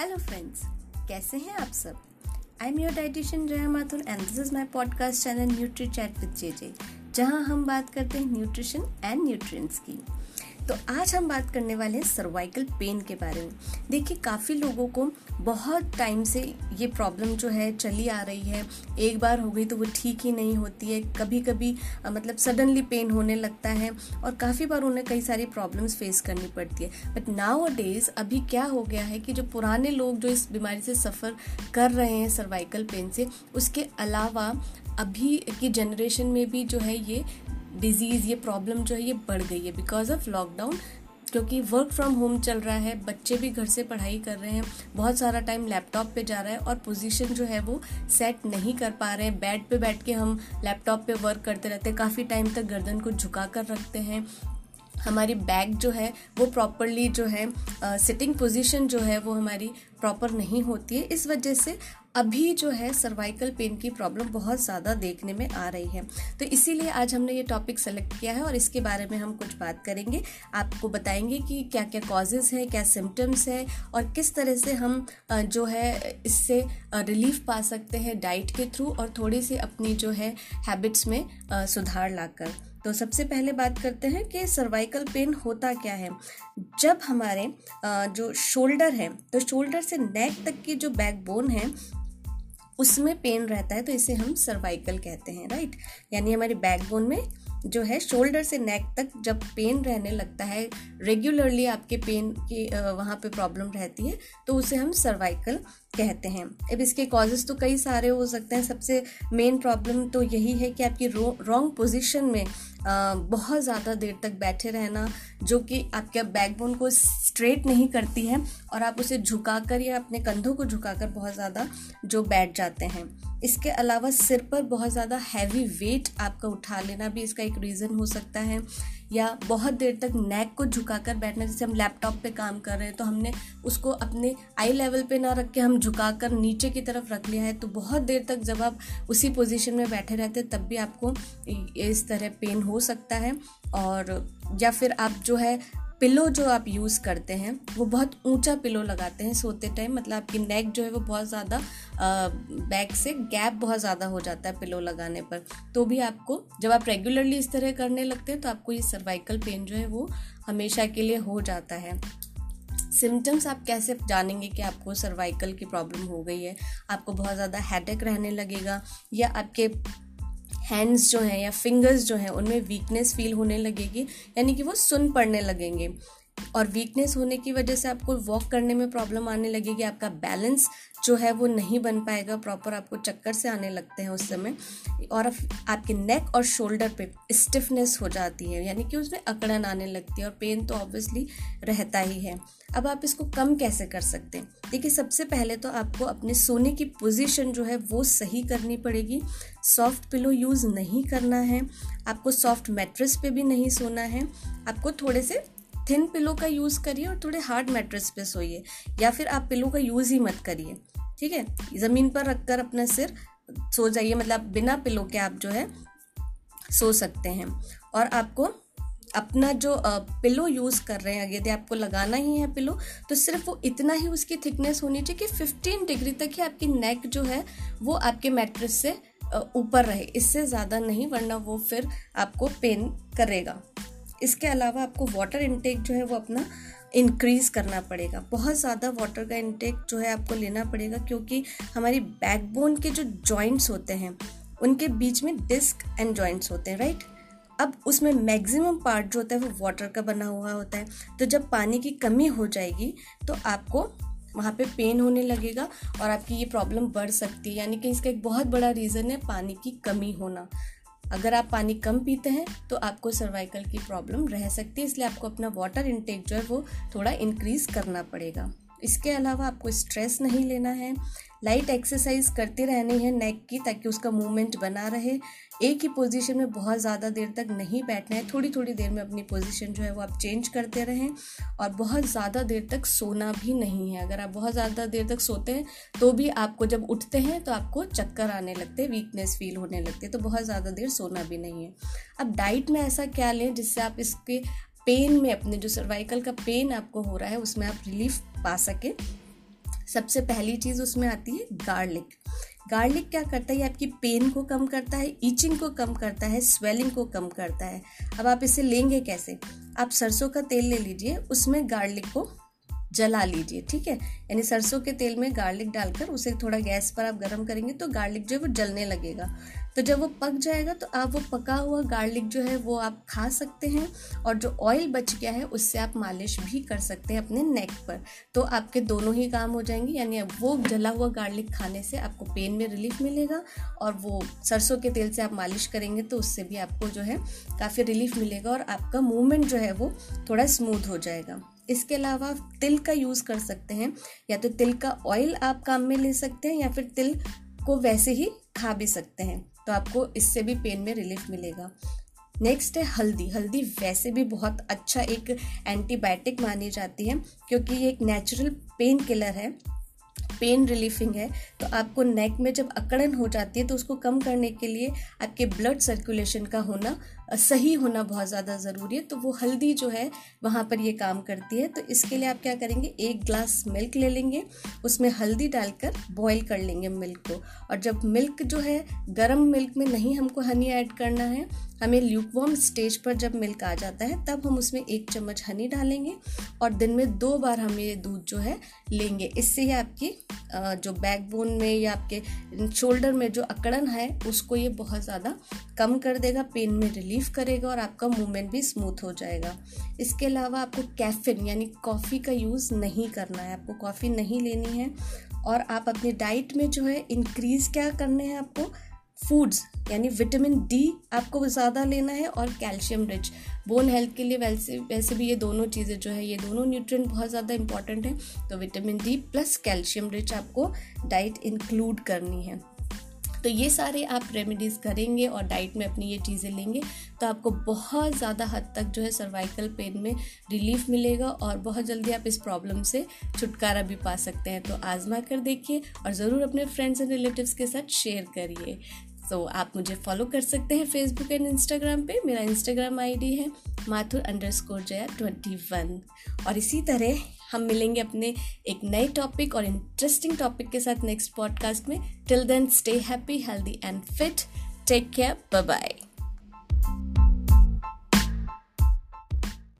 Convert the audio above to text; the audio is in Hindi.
हेलो फ्रेंड्स कैसे हैं आप सब? I am your dietitian Jaya Mathur and this is my podcast channel nutri chat with J J जहाँ हम बात करते हैं न्यूट्रिशन एंड न्यूट्रिएंट्स की। तो आज हम बात करने वाले हैं सर्वाइकल पेन के बारे में। देखिए, काफ़ी लोगों को बहुत टाइम से ये प्रॉब्लम जो है चली आ रही है। एक बार हो गई तो वो ठीक ही नहीं होती है। कभी कभी मतलब सडनली पेन होने लगता है और काफ़ी बार उन्हें कई सारी प्रॉब्लम्स फेस करनी पड़ती है। बट नाउ डेज़ अभी क्या हो गया है कि जो पुराने लोग जो इस बीमारी से सफ़र कर रहे हैं सर्वाइकल पेन से, उसके अलावा अभी की जनरेशन में भी जो है ये डिज़ीज़ ये प्रॉब्लम जो है, ये बढ़ गई है बिकॉज़ ऑफ़ लॉकडाउन क्योंकि वर्क फ्रॉम होम चल रहा है, बच्चे भी घर से पढ़ाई कर रहे हैं, बहुत सारा टाइम लैपटॉप पे जा रहा है और पोजीशन जो है वो सेट नहीं कर पा रहे हैं। बेड पे बैठ के हम लैपटॉप पे वर्क करते रहते हैं, काफ़ी टाइम तक गर्दन को झुका कर रखते हैं। हमारी बैक जो है, वो प्रॉपरली जो है सिटिंग पोजीशन जो है, वो हमारी प्रॉपर नहीं होती है। इस वजह से अभी जो है सर्वाइकल पेन की प्रॉब्लम बहुत ज़्यादा देखने में आ रही है। तो इसीलिए आज हमने ये टॉपिक सेलेक्ट किया है और इसके बारे में हम कुछ बात करेंगे। आपको बताएँगे कि क्या क्या कॉजेज़ है, क्या सिम्टम्स है और किस तरह से हम जो है इससे रिलीफ पा सकते हैं डाइट के थ्रू और थोड़ी सी अपनी जो है हैबिट्स में सुधार लाकर। तो सबसे पहले बात करते हैं कि सर्वाइकल पेन होता क्या है। जब हमारे जो शोल्डर है तो शोल्डर से नेक तक की जो बैकबोन है, उसमें पेन रहता है तो इसे हम सर्वाइकल कहते हैं राइट यानी हमारी बैकबोन में जो है शोल्डर से नेक तक जब पेन रहने लगता है रेगुलरली आपके पेन की वहाँ पे प्रॉब्लम रहती है तो उसे हम सर्वाइकल कहते हैं। अब इसके कॉजेज़ तो कई सारे हो सकते हैं। सबसे मेन प्रॉब्लम तो यही है कि आपकी रॉन्ग पोजीशन में आ, बहुत ज़्यादा देर तक बैठे रहना जो कि आपके बैकबोन को स्ट्रेट नहीं करती है और आप उसे झुकाकर या अपने कंधों को झुकाकर बहुत ज़्यादा जो बैठ जाते हैं। इसके अलावा सिर पर बहुत ज़्यादा हैवी वेट आपका उठा लेना भी इसका एक रीज़न हो सकता है। या बहुत देर तक नेक को झुकाकर बैठना जैसे हम लैपटॉप पे काम कर रहे हैं तो हमने उसको अपने आई लेवल पे ना रख के हम झुकाकर नीचे की तरफ़ रख लिया है तो बहुत देर तक जब आप उसी पोजीशन में बैठे रहते तब भी आपको इस तरह पेन हो सकता है। और, या फिर आप जो है पिलो जो आप यूज़ करते हैं, वो बहुत ऊँचा पिलो लगाते हैं सोते टाइम मतलब आपकी नेक जो है वो बहुत ज़्यादा बैक से गैप बहुत ज़्यादा हो जाता है पिलो लगाने पर। तो भी आपको, जब आप रेगुलरली इस तरह करने लगते हैं तो आपको ये सर्वाइकल पेन जो है वो हमेशा के लिए हो जाता है। सिम्टम्स आप कैसे जानेंगे कि आपको सर्वाइकल की प्रॉब्लम हो गई है? आपको बहुत ज़्यादा हेडेक रहने लगेगा या आपके हैंड्स जो हैं या फिंगर्स जो हैं, उनमें वीकनेस फील होने लगेगी, यानी कि वो सुन पड़ने लगेंगे। और वीकनेस होने की वजह से आपको वॉक करने में प्रॉब्लम आने लगेगी, आपका बैलेंस जो है वो नहीं बन पाएगा प्रॉपर आपको चक्कर से आने लगते हैं उस समय। और आपके नेक और शोल्डर पे स्टिफनेस हो जाती है, यानी कि उसमें अकड़न आने लगती है और पेन तो ऑब्वियसली रहता ही है। अब आप इसको कम कैसे कर सकते हैं? देखिए, सबसे पहले तो आपको अपने सोने की पोजीशन जो है वो सही करनी पड़ेगी। सॉफ्ट पिलो यूज़ नहीं करना है। आपको सॉफ्ट मैट्रेस पे भी नहीं सोना है। आपको थोड़े से थिन पिलो का यूज़ करिए और थोड़े हार्ड मैट्रेस पे सोइए, या फिर आप पिलो का यूज़ ही मत करिए, ठीक है? ज़मीन पर रखकर अपना सिर सो जाइए मतलब बिना पिलो के आप जो है सो सकते हैं। और आपको अपना जो पिलो यूज़ कर रहे हैं, यदि आपको लगाना ही है पिलो तो सिर्फ़ वो इतना ही उसकी थिकनेस होनी चाहिए कि 15 डिग्री तक ही आपकी नेक जो है, वो आपके मैट्रेस से ऊपर रहे। इससे ज़्यादा नहीं, वरना वो फिर आपको पेन करेगा। इसके अलावा आपको वाटर इनटेक जो है वो अपना इंक्रीज़ करना पड़ेगा। बहुत ज़्यादा वाटर का इनटेक जो है आपको लेना पड़ेगा क्योंकि हमारी बैकबोन के जो जॉइंट्स होते हैं, उनके बीच में डिस्क एंड जॉइंट्स होते हैं राइट अब उसमें मैक्सिमम पार्ट जो होता है वो वाटर का बना हुआ होता है। तो जब पानी की कमी हो जाएगी तो आपको वहाँ पे पेन होने लगेगा और आपकी ये प्रॉब्लम बढ़ सकती है। यानी कि इसका एक बहुत बड़ा रीज़न है पानी की कमी होना। अगर आप पानी कम पीते हैं तो आपको सर्वाइकल की प्रॉब्लम रह सकती है, इसलिए आपको अपना वाटर इनटेक जो है वो थोड़ा इंक्रीज करना पड़ेगा। इसके अलावा आपको स्ट्रेस नहीं लेना है। लाइट एक्सरसाइज करते रहनी है नेक की ताकि उसका मूवमेंट बना रहे। एक ही पोजीशन में बहुत ज़्यादा देर तक नहीं बैठना है। थोड़ी थोड़ी देर में अपनी पोजीशन जो है वो आप चेंज करते रहें। और बहुत ज़्यादा देर तक सोना भी नहीं है। अगर आप बहुत ज़्यादा देर तक सोते हैं तो भी आपको जब उठते हैं तो आपको चक्कर आने लगते हैं वीकनेस फील होने लगते तो बहुत ज़्यादा देर सोना भी नहीं है। अब डाइट में ऐसा क्या लें जिससे आप इसके पेन में, अपने जो सर्वाइकल का पेन आपको हो रहा है, उसमें आप रिलीफ पा सकें। सबसे पहली चीज़ उसमें आती है गार्लिक। गार्लिक क्या करता है? ये आपकी पेन को कम करता है ईचिंग को कम करता है, स्वेलिंग को कम करता है। अब आप इसे लेंगे कैसे? आप सरसों का तेल ले लीजिए, उसमें गार्लिक को जला लीजिए, ठीक है? यानी सरसों के तेल में गार्लिक डालकर उसे थोड़ा गैस पर आप गर्म करेंगे तो गार्लिक जो है वो जलने लगेगा। तो जब वो पक जाएगा तो आप वो पका हुआ गार्लिक जो है वो आप खा सकते हैं और जो ऑयल बच गया है, उससे आप मालिश भी कर सकते हैं अपने नेक पर। तो आपके दोनों ही काम हो जाएँगे, यानी वो जला हुआ गार्लिक खाने से आपको पेन में रिलीफ मिलेगा और वो सरसों के तेल से आप मालिश करेंगे तो उससे भी आपको जो है काफ़ी रिलीफ मिलेगा और आपका मूवमेंट जो है वो थोड़ा स्मूथ हो जाएगा। इसके अलावा आप तिल का यूज़ कर सकते हैं, या तो तिल का ऑयल आप काम में ले सकते हैं, या फिर तिल को वैसे ही खा भी सकते हैं। तो आपको इससे भी पेन में रिलीफ मिलेगा। नेक्स्ट है हल्दी। हल्दी वैसे भी बहुत अच्छा एक एंटीबायोटिक मानी जाती है, क्योंकि ये एक नेचुरल पेन किलर है पेन रिलीफिंग है। तो आपको नेक में जब अकड़न हो जाती है तो उसको कम करने के लिए आपके ब्लड सर्कुलेशन का होना सही होना बहुत ज़्यादा ज़रूरी है तो वो हल्दी जो है वहाँ पर ये काम करती है। तो इसके लिए आप क्या करेंगे, एक ग्लास मिल्क ले लेंगे, उसमें हल्दी डालकर बॉईल कर लेंगे मिल्क को। और जब मिल्क जो है, गर्म मिल्क में नहीं हमको हनी ऐड करना है, हमें ल्यूकवॉर्म स्टेज पर जब मिल्क आ जाता है, तब हम उसमें एक चम्मच हनी डालेंगे और दिन में दो बार हम ये दूध जो है लेंगे। इससे ही आपकी जो बैकबोन में या आपके शोल्डर में जो अकड़न है, उसको ये बहुत ज़्यादा कम कर देगा पेन में रिलीफ करेगा और आपका मूवमेंट भी स्मूथ हो जाएगा। इसके अलावा आपको कैफिन यानी कॉफ़ी का यूज़ नहीं करना है। आपको कॉफ़ी नहीं लेनी है और आप अपनी डाइट में जो है इंक्रीज़ क्या करने हैं आपको? फूड्स यानी विटामिन डी आपको ज़्यादा लेना है और कैल्शियम रिच बोन हेल्थ के लिए वैसे वैसे भी ये दोनों चीज़ें जो है, ये दोनों न्यूट्रिएंट बहुत ज़्यादा इंपॉर्टेंट है। तो vitamin D plus calcium rich आपको डाइट इंक्लूड करनी है। तो ये सारे आप रेमेडीज़ करेंगे और डाइट में अपनी ये चीज़ें लेंगे तो आपको बहुत ज़्यादा हद तक जो है सर्वाइकल पेन में रिलीफ मिलेगा और बहुत जल्दी आप इस प्रॉब्लम से छुटकारा भी पा सकते हैं। तो आजमा कर देखिए और ज़रूर अपने फ्रेंड्स एंड रिलेटिव्स के साथ शेयर करिए। तो आप मुझे फॉलो कर सकते हैं फेसबुक एंड इंस्टाग्राम पे। मेरा इंस्टाग्राम आईडी है Mathur under score Jaya twenty one और इसी तरह हम मिलेंगे अपने एक नए टॉपिक और इंटरेस्टिंग टॉपिक के साथ नेक्स्ट पॉडकास्ट में। Till then stay happy healthy and fit take care bye bye